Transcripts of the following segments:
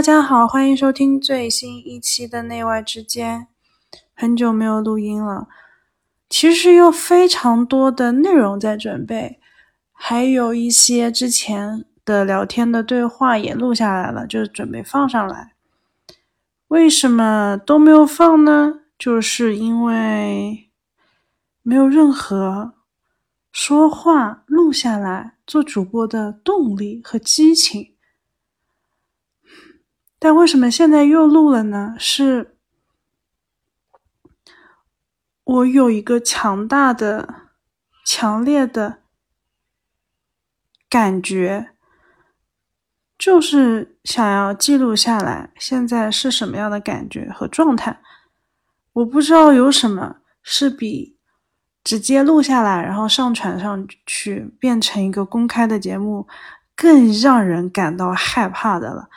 大家好，欢迎收听最新一期的内外之间。很久没有录音了，其实有非常多的内容在准备，还有一些之前的聊天的对话也录下来了，就准备放上来。为什么都没有放呢？就是因为没有任何说话录下来做主播的动力和激情。但为什么现在又录了呢？是我有一个强大的、强烈的感觉，就是想要记录下来现在是什么样的感觉和状态。我不知道有什么是比直接录下来然后上传上去变成一个公开的节目更让人感到害怕的了。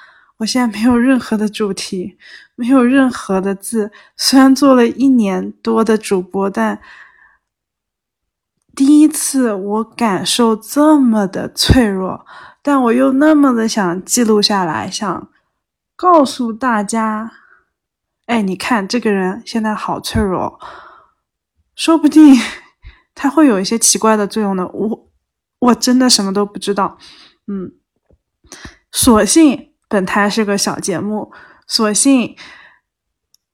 我现在没有任何的主题，没有任何的字。虽然做了一年多的主播，但第一次我感受这么的脆弱，但我又那么的想记录下来，想告诉大家：哎，你看这个人现在好脆弱，说不定 他会有一些奇怪的作用呢。我我真的什么都不知道，嗯，索性。本台是个小节目，所幸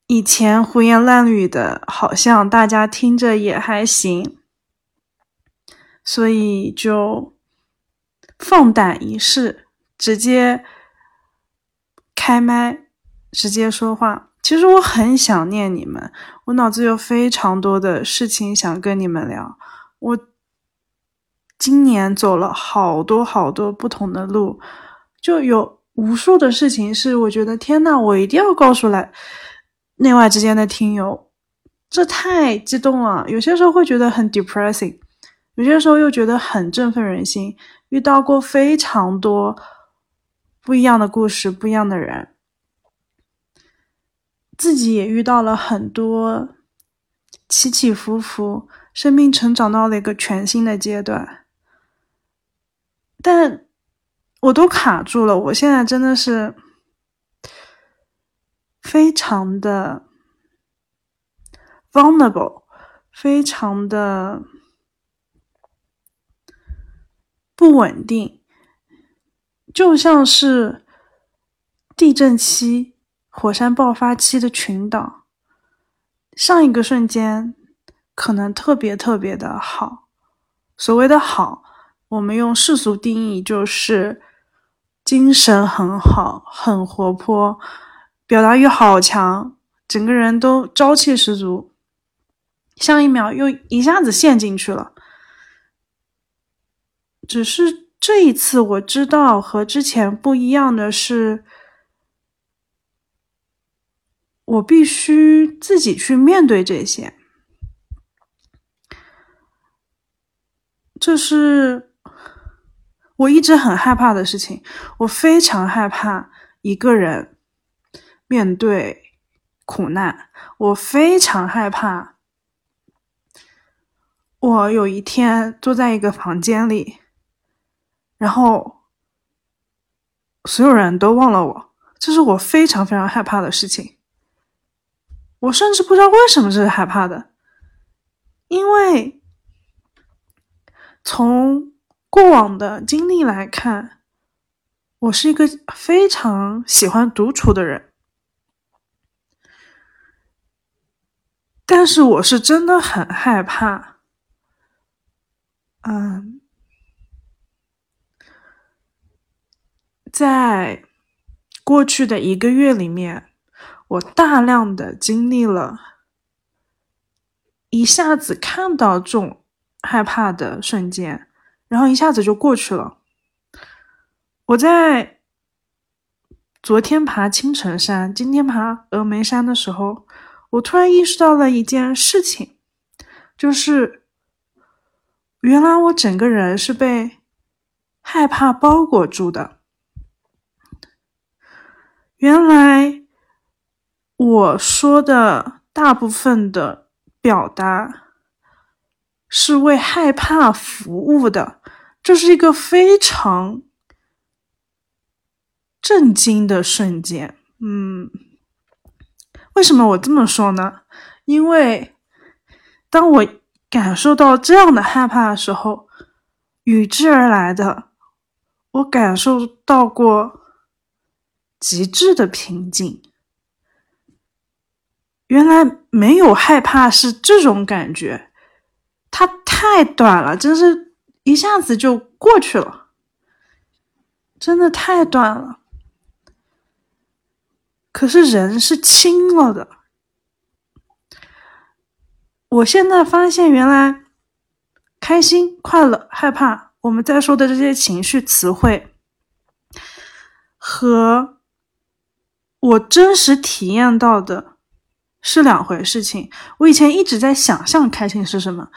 以前胡言乱语的，好像大家听着也还行，所以就放胆一试，直接开麦，直接说话。其实我很想念你们，我脑子有非常多的事情想跟你们聊。我今年走了好多好多不同的路，就有。无数的事情是我觉得天呐，我一定要告诉来内外之间的听友，这太激动了。有些时候会觉得很 depressing，有些时候又觉得很振奋人心。遇到过非常多不一样的故事，不一样的人，自己也遇到了很多起起伏伏，生命成长到了一个全新的阶段，但。我都卡住了，我现在真的是非常的 vulnerable，非常的不稳定，就像是地震期、火山爆发期的群岛。上一个瞬间可能特别特别的好，所谓的好，我们用世俗定义就是。精神很好，很活泼，表达欲好强，整个人都朝气十足。下一秒又一下子陷进去了。只是这一次我知道和之前不一样的是，我必须自己去面对这些。这是。我一直很害怕的事情，我非常害怕一个人面对苦难。我非常害怕，我有一天坐在一个房间里，然后所有人都忘了我。这是我非常非常害怕的事情。我甚至不知道为什么这是害怕的，因为从。过往的经历来看，我是一个非常喜欢独处的人，但是我是真的很害怕。嗯，在过去的一个月里面，我大量的经历了，一下子看到这种害怕的瞬间。然后一下子就过去了。我在昨天爬青城山，今天爬峨眉山的时候，我突然意识到了一件事情，就是原来我整个人是被害怕包裹住的。原来我说的大部分的表达是为害怕服务的。这是一个非常震惊的瞬间。嗯，为什么我这么说呢？因为当我感受到这样的害怕的时候，与之而来的，我感受到过极致的平静。原来没有害怕是这种感觉，它太短了，真是一下子就过去了，真的太短了。可是人是轻了的。我现在发现，原来开心、快乐、害怕，我们在说的这些情绪词汇，和我真实体验到的。是两回事情。我以前一直在想象开心是什么，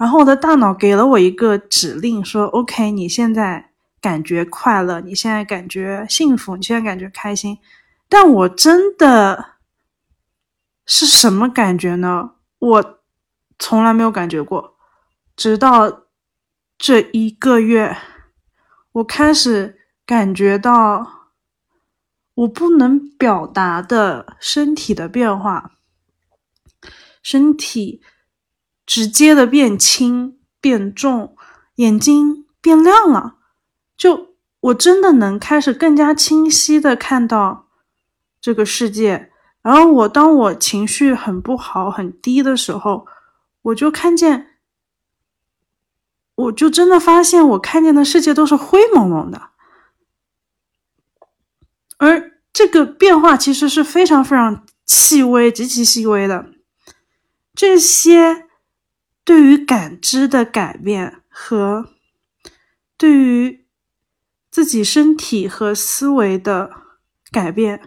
然后我的大脑给了我一个指令，说：“OK，你现在感觉快乐，你现在感觉幸福，你现在感觉开心。”但我真的是什么感觉呢？我从来没有感觉过，直到这一个月，我开始感觉到。我不能表达的身体的变化，身体直接的变轻变重，眼睛变亮了，就我真的能开始更加清晰的看到这个世界。然后我当我情绪很不好很低的时候，我就看见，我就真的发现我看见的世界都是灰蒙蒙的。而这个变化其实是非常非常细微、极其细微的。这些对于感知的改变和对于自己身体和思维的改变，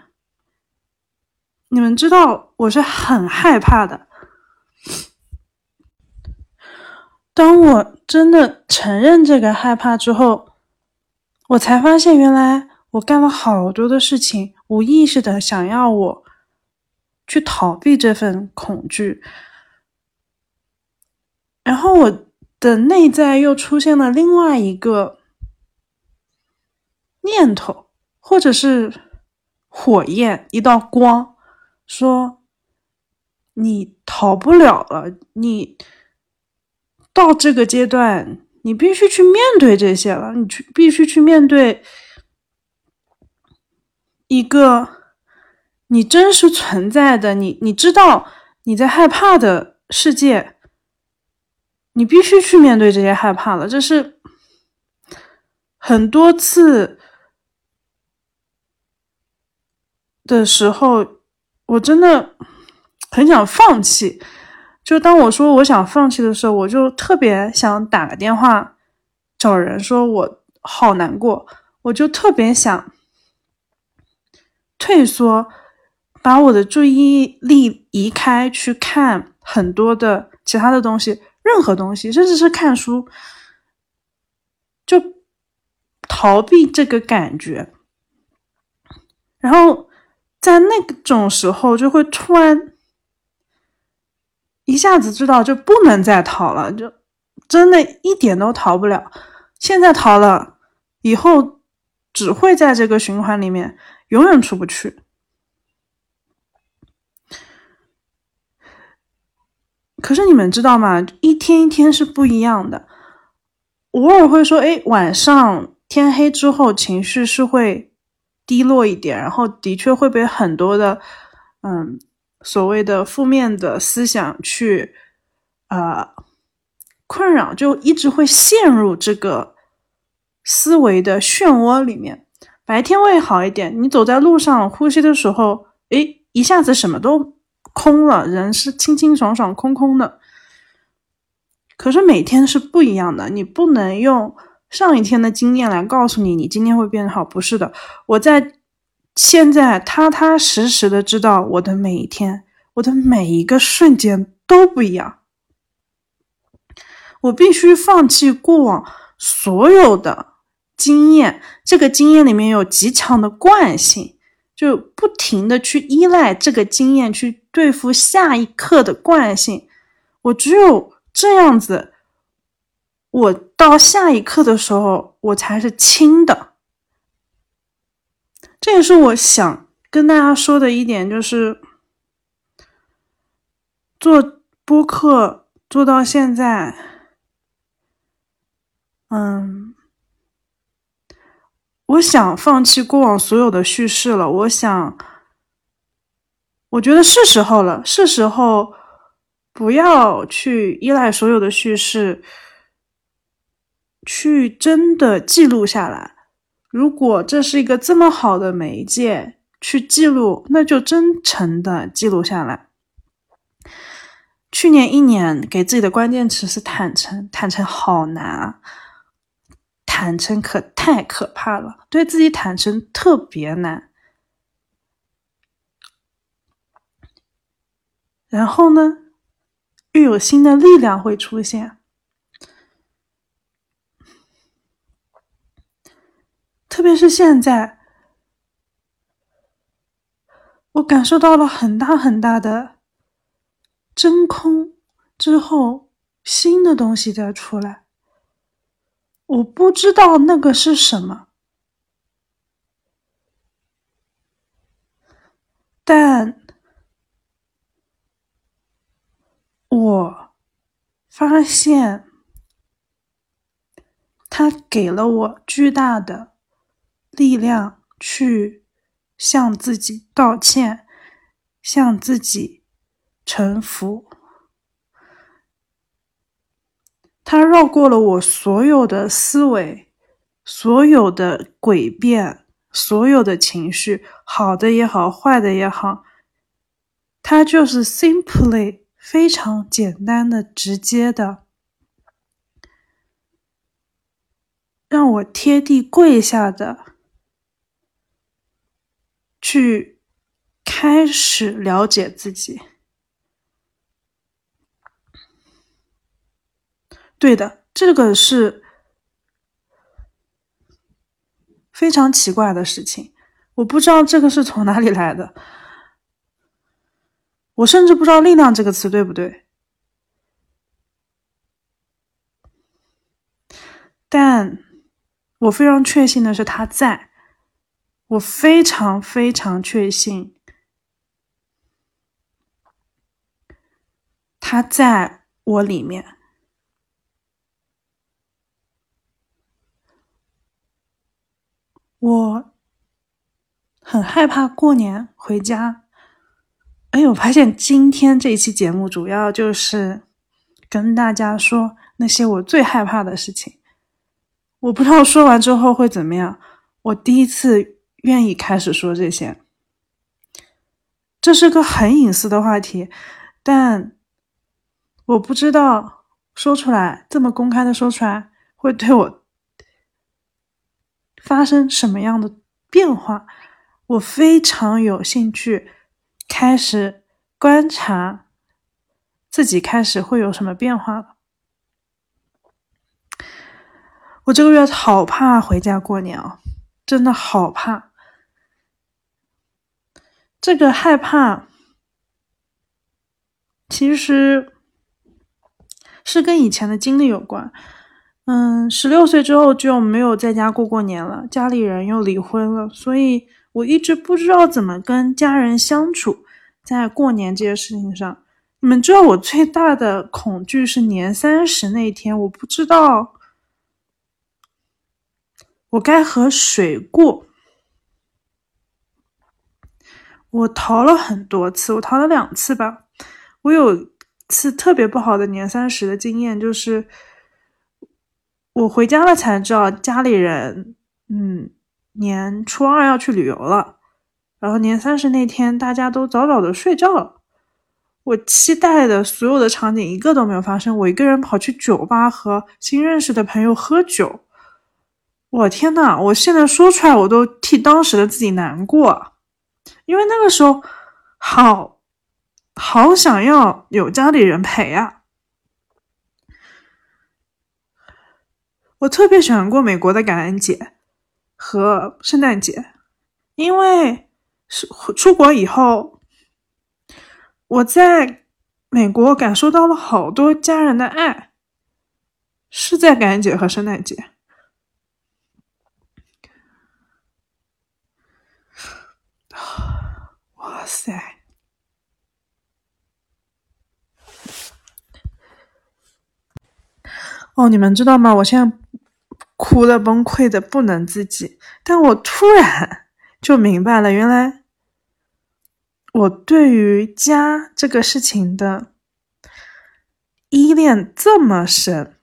你们知道，我是很害怕的。当我真的承认这个害怕之后，我才发现原来。我干了好多的事情，无意识的想要我去逃避这份恐惧，然后我的内在又出现了另外一个念头，或者是火焰，一道光，说你逃不了了，你到这个阶段，你必须去面对这些了，你去必须去面对。一个你真实存在的你，你知道你在害怕的世界，你必须去面对这些害怕了。这是很多次的时候，我真的很想放弃。就当我说我想放弃的时候，我就特别想打个电话找人，说我好难过，我就特别想。退缩，把我的注意力移开，去看很多的其他的东西，任何东西，甚至是看书，就逃避这个感觉。然后在那种时候，就会突然一下子知道，就不能再逃了，就真的一点都逃不了。现在逃了，以后只会在这个循环里面。永远出不去。可是你们知道吗？一天一天是不一样的。偶尔会说，哎，晚上天黑之后情绪是会低落一点，然后的确会被很多的，嗯，所谓的负面的思想去，呃，困扰，就一直会陷入这个思维的漩涡里面。白天会好一点，你走在路上呼吸的时候，诶，一下子什么都空了，人是清清爽爽、空空的。可是每天是不一样的，你不能用上一天的经验来告诉你，你今天会变好。不是的，我在现在踏踏实实的知道，我的每一天，我的每一个瞬间都不一样。我必须放弃过往所有的。经验，这个经验里面有极强的惯性，就不停的去依赖这个经验去对付下一刻的惯性。我只有这样子，我到下一刻的时候，我才是轻的。这也是我想跟大家说的一点，就是做播客做到现在，嗯，我想放弃过往所有的叙事了。我想，我觉得是时候了，是时候不要去依赖所有的叙事，去真的记录下来。如果这是一个这么好的媒介去记录，那就真诚的记录下来。去年一年给自己的关键词是坦诚，坦诚好难啊，坦诚可太可怕了，对自己坦诚特别难。然后呢，又有新的力量会出现。特别是现在，我感受到了很大很大的真空之后，新的东西在出来。我不知道那个是什么，但我发现，他给了我巨大的。力量去向自己道歉，向自己臣服。他绕过了我所有的思维，所有的诡辩，所有的情绪，好的也好，坏的也好，他就是 simply 非常简单的、直接的，让我贴地跪下的。去开始了解自己，对的，这个是非常奇怪的事情。我不知道这个是从哪里来的，我甚至不知道“力量”这个词对不对，但我非常确信的是，他在。我非常非常确信，他在我里面。我很害怕过年回家。哎，我发现今天这一期节目主要就是跟大家说那些我最害怕的事情。我不知道说完之后会怎么样。我第一次。愿意开始说这些，这是个很隐私的话题，但我不知道说出来这么公开的说出来会对我发生什么样的变化。我非常有兴趣开始观察自己，开始会有什么变化了。我这个月好怕回家过年啊，真的好怕。这个害怕，其实是跟以前的经历有关。嗯，十六岁之后就没有在家过过年了，家里人又离婚了，所以我一直不知道怎么跟家人相处。在过年这些事情上，你们知道我最大的恐惧是年三十那一天，我不知道我该和谁过。我逃了很多次，我逃了两次吧。我有次特别不好的年三十的经验，就是我回家了才知道家里人，嗯，年初二要去旅游了，然后年三十那天大家都早早的睡觉了。我期待的所有的场景一个都没有发生，我一个人跑去酒吧和新认识的朋友喝酒。我天呐，我现在说出来我都替当时的自己难过。因为那个时候，好好想要有家里人陪啊！我特别喜欢过美国的感恩节和圣诞节，因为是出国以后，我在美国感受到了好多家人的爱，是在感恩节和圣诞节。哇塞！哦，你们知道吗？我现在哭的崩溃的不能自己，但我突然就明白了，原来我对于家这个事情的依恋这么深。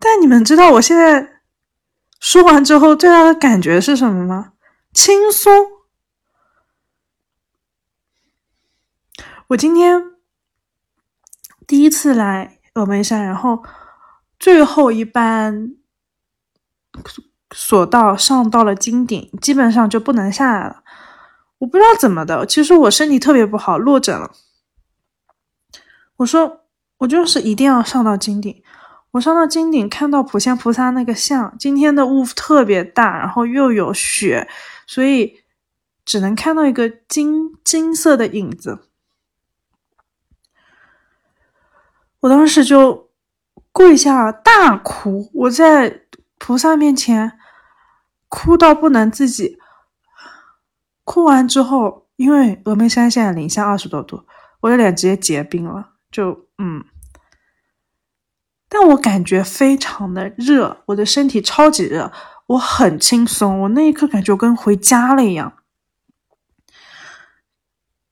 但你们知道我现在说完之后最大的感觉是什么吗？轻松。我今天。第一次来峨眉山，然后最后一班索道上到了金顶，基本上就不能下来了。我不知道怎么的，其实我身体特别不好，落枕了。我说我就是一定要上到金顶。我上到金顶，看到普贤菩萨那个像。今天的雾特别大，然后又有雪，所以只能看到一个金金色的影子。我当时就跪下大哭，我在菩萨面前哭到不能自己。哭完之后，因为峨眉山现在零下二十多度，我的脸直接结冰了，就嗯。但我感觉非常的热，我的身体超级热，我很轻松，我那一刻感觉我跟回家了一样，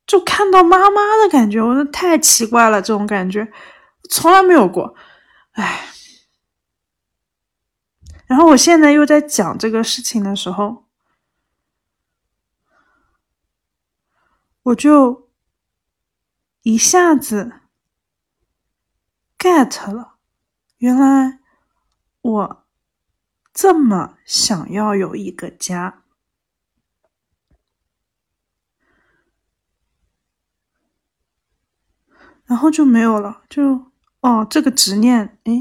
就看到妈妈的感觉，我说太奇怪了，这种感觉。从来没有过，唉。然后我现在又在讲这个事情的时候，我就一下子 get 了，原来我这么想要有一个家，然后就没有了，就。哦，这个执念，哎，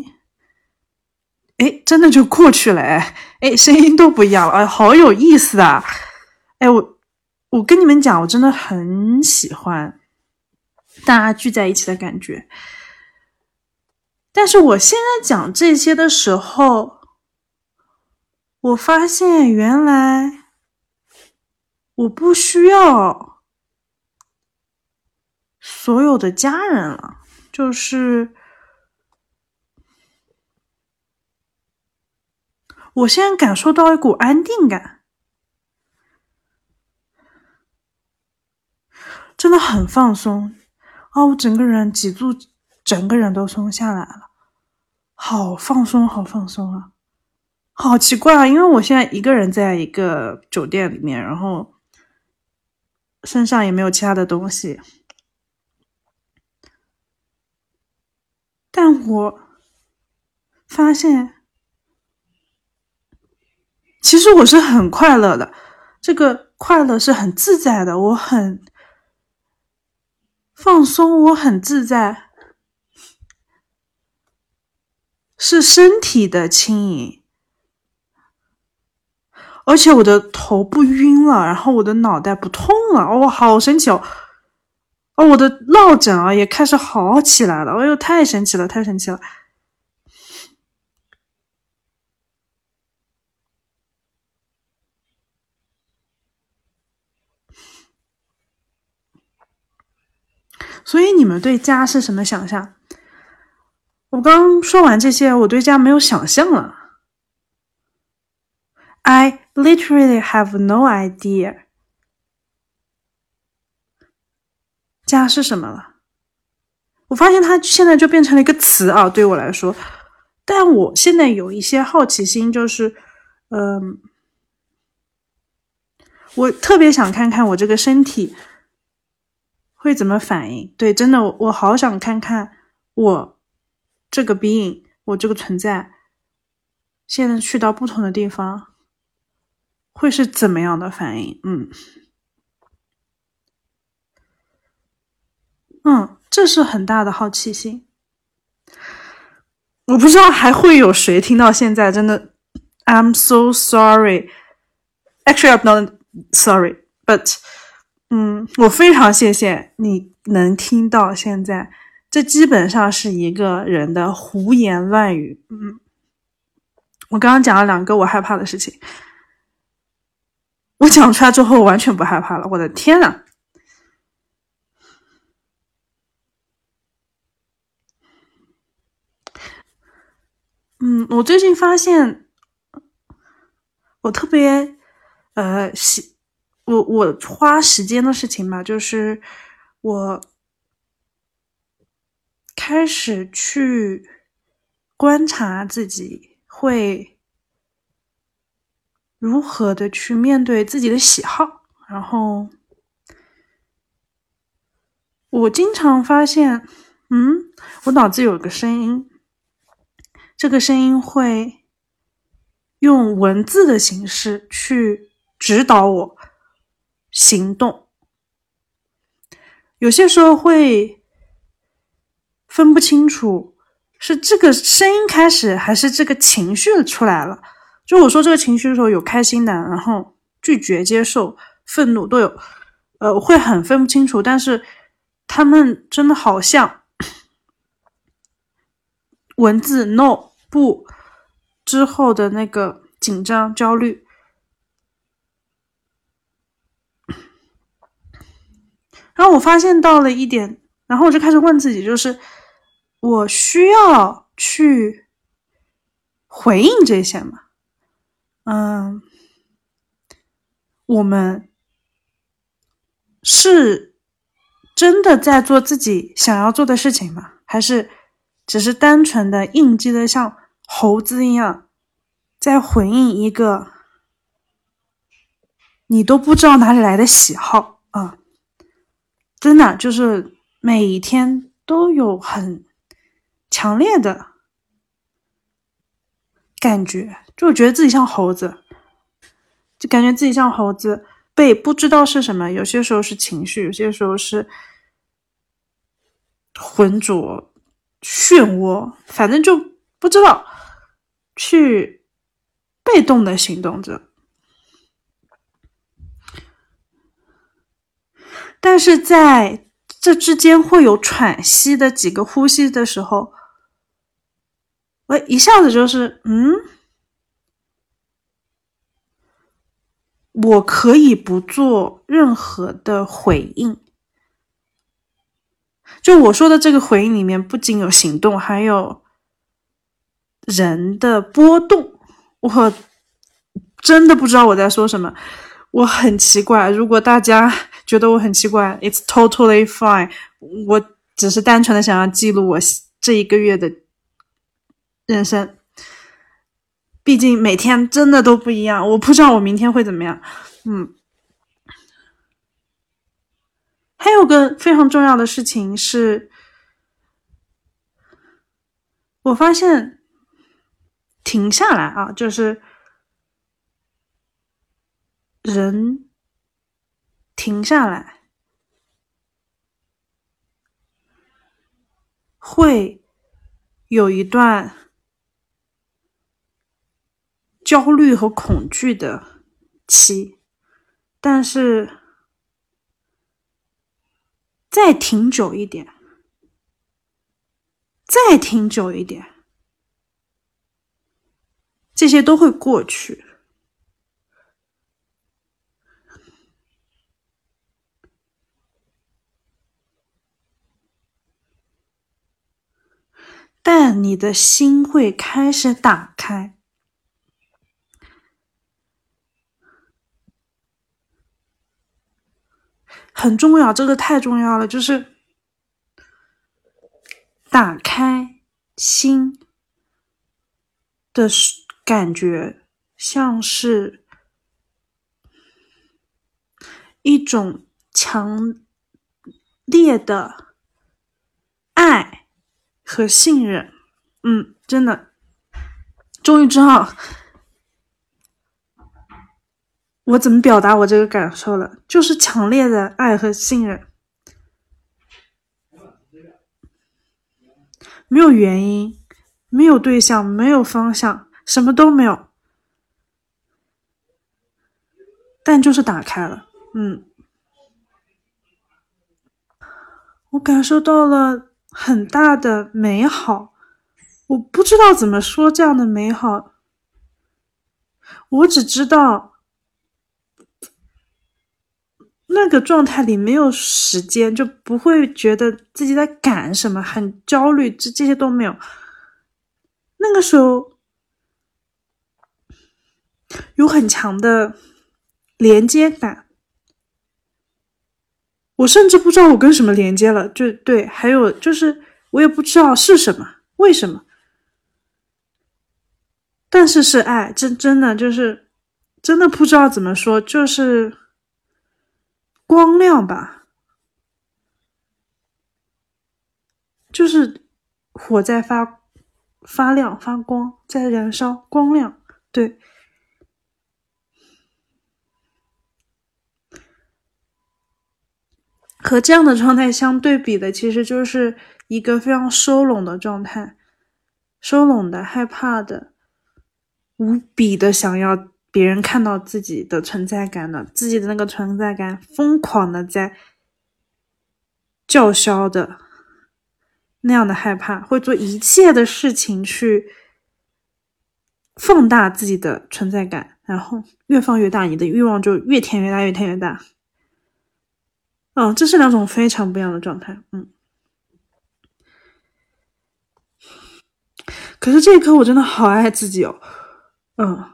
哎，真的就过去了，哎，哎，声音都不一样了，哎，好有意思啊！哎，我，我跟你们讲，我真的很喜欢大家聚在一起的感觉。但是我现在讲这些的时候，我发现原来我不需要所有的家人了，就是。我现在感受到一股安定感，真的很放松啊！我整个人脊柱，整个人都松下来了，好放松，好放松啊！好奇怪啊，因为我现在一个人在一个酒店里面，然后身上也没有其他的东西，但我发现。其实我是很快乐的，这个快乐是很自在的，我很放松，我很自在，是身体的轻盈，而且我的头不晕了，然后我的脑袋不痛了，哦，好神奇哦！哦，我的落枕啊也开始好起来了，哎呦，太神奇了，太神奇了！所以你们对家是什么想象？我刚说完这些，我对家没有想象了。I literally have no idea。家是什么了？我发现它现在就变成了一个词啊，对我来说。但我现在有一些好奇心，就是，嗯，我特别想看看我这个身体。会怎么反应？对，真的，我好想看看我这个 being，我这个存在，现在去到不同的地方，会是怎么样的反应？嗯，嗯，这是很大的好奇心。我不知道还会有谁听到现在，真的，I'm so sorry. Actually, I'm not sorry, but. 嗯，我非常谢谢你能听到现在，这基本上是一个人的胡言乱语。嗯，我刚刚讲了两个我害怕的事情，我讲出来之后完全不害怕了，我的天呐！嗯，我最近发现，我特别呃喜我我花时间的事情吧，就是我开始去观察自己会如何的去面对自己的喜好，然后我经常发现，嗯，我脑子有个声音。这个声音会用文字的形式去指导我行动，有些时候会分不清楚是这个声音开始还是这个情绪出来了。就我说这个情绪的时候，有开心的，然后拒绝接受、愤怒都有，呃，会很分不清楚。但是他们真的好像文字 no。不，之后的那个紧张、焦虑，然后我发现到了一点，然后我就开始问自己，就是我需要去回应这些吗？嗯，我们是真的在做自己想要做的事情吗？还是只是单纯的应激的像？猴子一样，在回应一个你都不知道哪里来的喜好啊！真的就是每一天都有很强烈的感觉，就觉得自己像猴子，就感觉自己像猴子被不知道是什么，有些时候是情绪，有些时候是浑浊漩涡，反正就不知道。去被动的行动着，但是在这之间会有喘息的几个呼吸的时候，我一下子就是嗯，我可以不做任何的回应。就我说的这个回应里面，不仅有行动，还有。人的波动，我真的不知道我在说什么，我很奇怪。如果大家觉得我很奇怪，It's totally fine。我只是单纯的想要记录我这一个月的人生，毕竟每天真的都不一样，我不知道我明天会怎么样。嗯，还有个非常重要的事情是，我发现。停下来啊，就是人停下来，会有一段焦虑和恐惧的期，但是再停久一点，再停久一点。这些都会过去，你的心会开始打开，很重要，这个太重要了，就是打开心的。感觉像是一种强烈的爱和信任，嗯，真的，终于知道我怎么表达我这个感受了，就是强烈的爱和信任，没有原因，没有对象，没有方向。什么都没有，但就是打开了，嗯，我感受到了很大的美好，我不知道怎么说这样的美好，我只知道那个状态里没有时间，就不会觉得自己在赶什么，很焦虑，这这些都没有。那个时候有很强的连接感，我甚至不知道我跟什么连接了，就对，还有就是我也不知道是什么，为什么，但是是爱，真真的就是真的不知道怎么说，就是。光亮吧，就是火在发发亮、发光，在燃烧，光亮。对，和这样的状态相对比的，其实就是一个非常收拢的状态，收拢的、害怕的、无比的想要。别人看到自己的存在感的，自己的那个存在感，疯狂的在叫嚣的那样的害怕，会做一切的事情去放大自己的存在感，然后越放越大，你的欲望就越填越大，越填越大。嗯，这是两种非常不一样的状态。嗯，可是这一刻我真的好爱自己哦。嗯。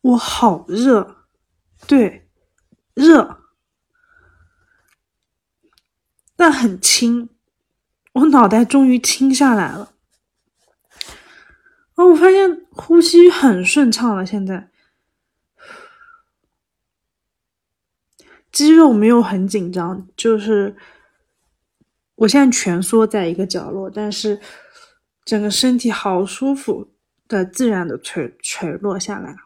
我好热，对，热，但很轻，我脑袋终于轻下来了。哦，我发现呼吸很顺畅了，现在肌肉没有很紧张，就是我现在蜷缩在一个角落，但是整个身体好舒服的，自然的垂垂落下来。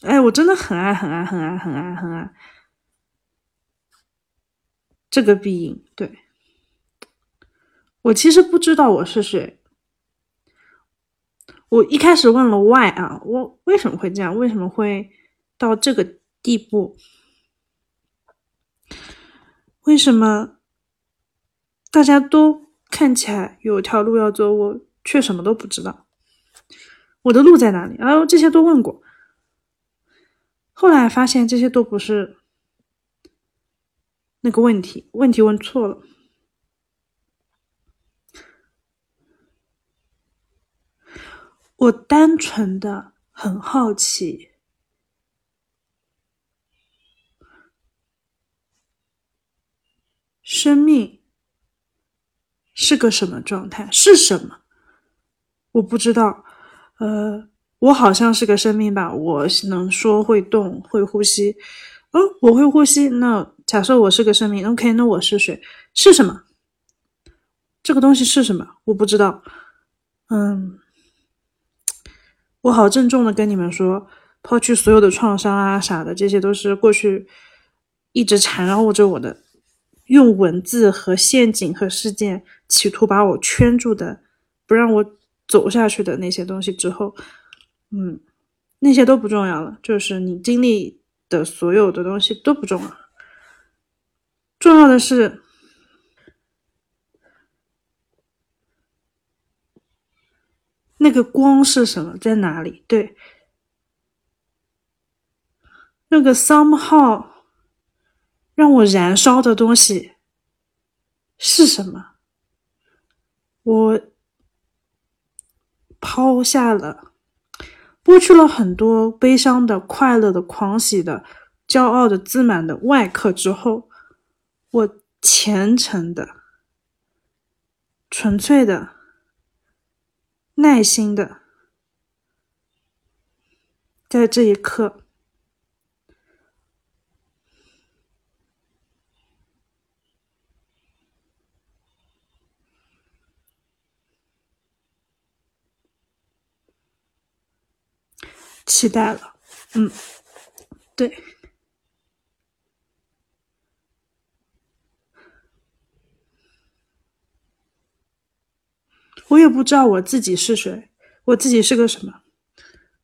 哎，我真的很爱很爱很爱很爱很爱这个必应。对，我其实不知道我是谁。我一开始问了 why 啊，我为什么会这样？为什么会到这个地步？为什么大家都看起来有条路要走，我却什么都不知道？我的路在哪里？啊，这些都问过。后来发现这些都不是那个问题，问题问错了。我单纯的很好奇，生命是个什么状态？是什么？我不知道。呃。我好像是个生命吧，我能说会动会呼吸，哦，我会呼吸。那假设我是个生命，OK，那我是谁？是什么？这个东西是什么？我不知道。嗯，我好郑重的跟你们说，抛去所有的创伤啊啥的，这些都是过去一直缠绕着我的，用文字和陷阱和事件企图把我圈住的，不让我走下去的那些东西之后。嗯，那些都不重要了，就是你经历的所有的东西都不重要，重要的是那个光是什么，在哪里？对，那个 somehow 让我燃烧的东西是什么？我抛下了。剥去了很多悲伤的、快乐的、狂喜的、骄傲的、自满的外壳之后，我虔诚的、纯粹的、耐心的，在这一刻期待了，嗯，对，我也不知道我自己是谁，我自己是个什么，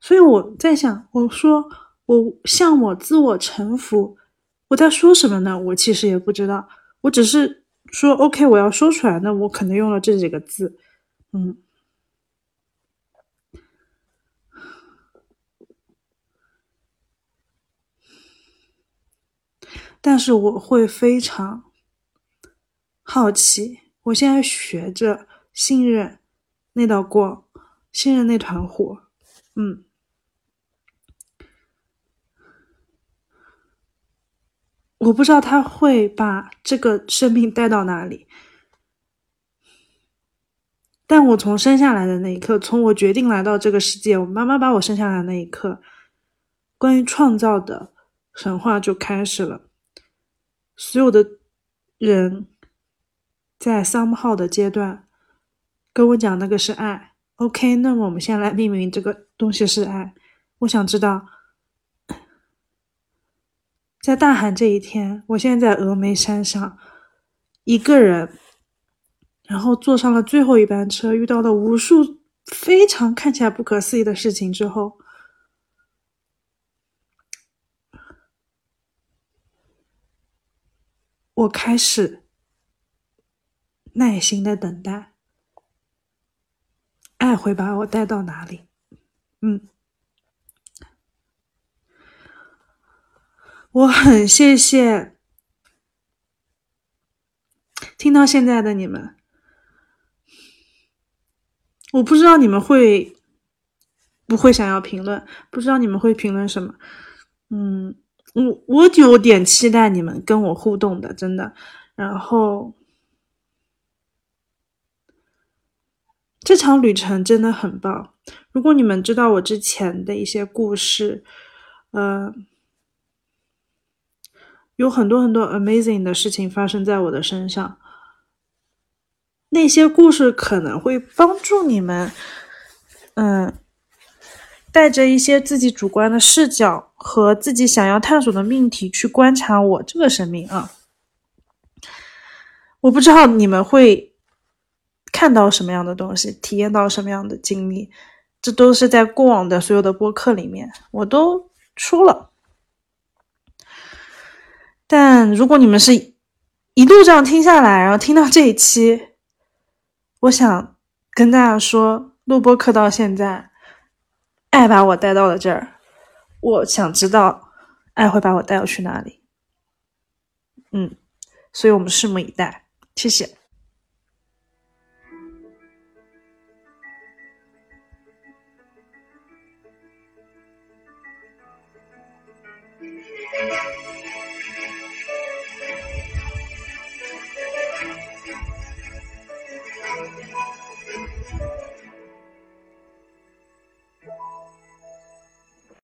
所以我在想，我说我向我自我臣服，我在说什么呢？我其实也不知道，我只是说 OK，我要说出来，那我可能用了这几个字，嗯。但是我会非常好奇。我现在学着信任那道光，信任那团火。嗯，我不知道他会把这个生命带到哪里。但我从生下来的那一刻，从我决定来到这个世界，我妈妈把我生下来那一刻，关于创造的神话就开始了。所有的人在 somehow 的阶段跟我讲那个是爱。OK，那么我们先来命名这个东西是爱。我想知道，在大寒这一天，我现在在峨眉山上，一个人。然后坐上了最后一班车，遇到了无数非常看起来不可思议的事情之后，我开始耐心的等待，爱会把我带到哪里？嗯，我很谢谢听到现在的你们。我不知道你们会不会想要评论，不知道你们会评论什么。嗯，我我有点期待你们跟我互动的，真的。然后这场旅程真的很棒。如果你们知道我之前的一些故事，呃，有很多很多 amazing 的事情发生在我的身上。那些故事可能会帮助你们，嗯，带着一些自己主观的视角和自己想要探索的命题去观察我这个生命啊。我不知道你们会看到什么样的东西，体验到什么样的经历，这都是在过往的所有的播客里面我都说了。但如果你们是一路这样听下来，然后听到这一期。我想跟大家说，录播课到现在，爱把我带到了这儿。我想知道，爱会把我带去哪里？嗯，所以我们拭目以待。谢谢。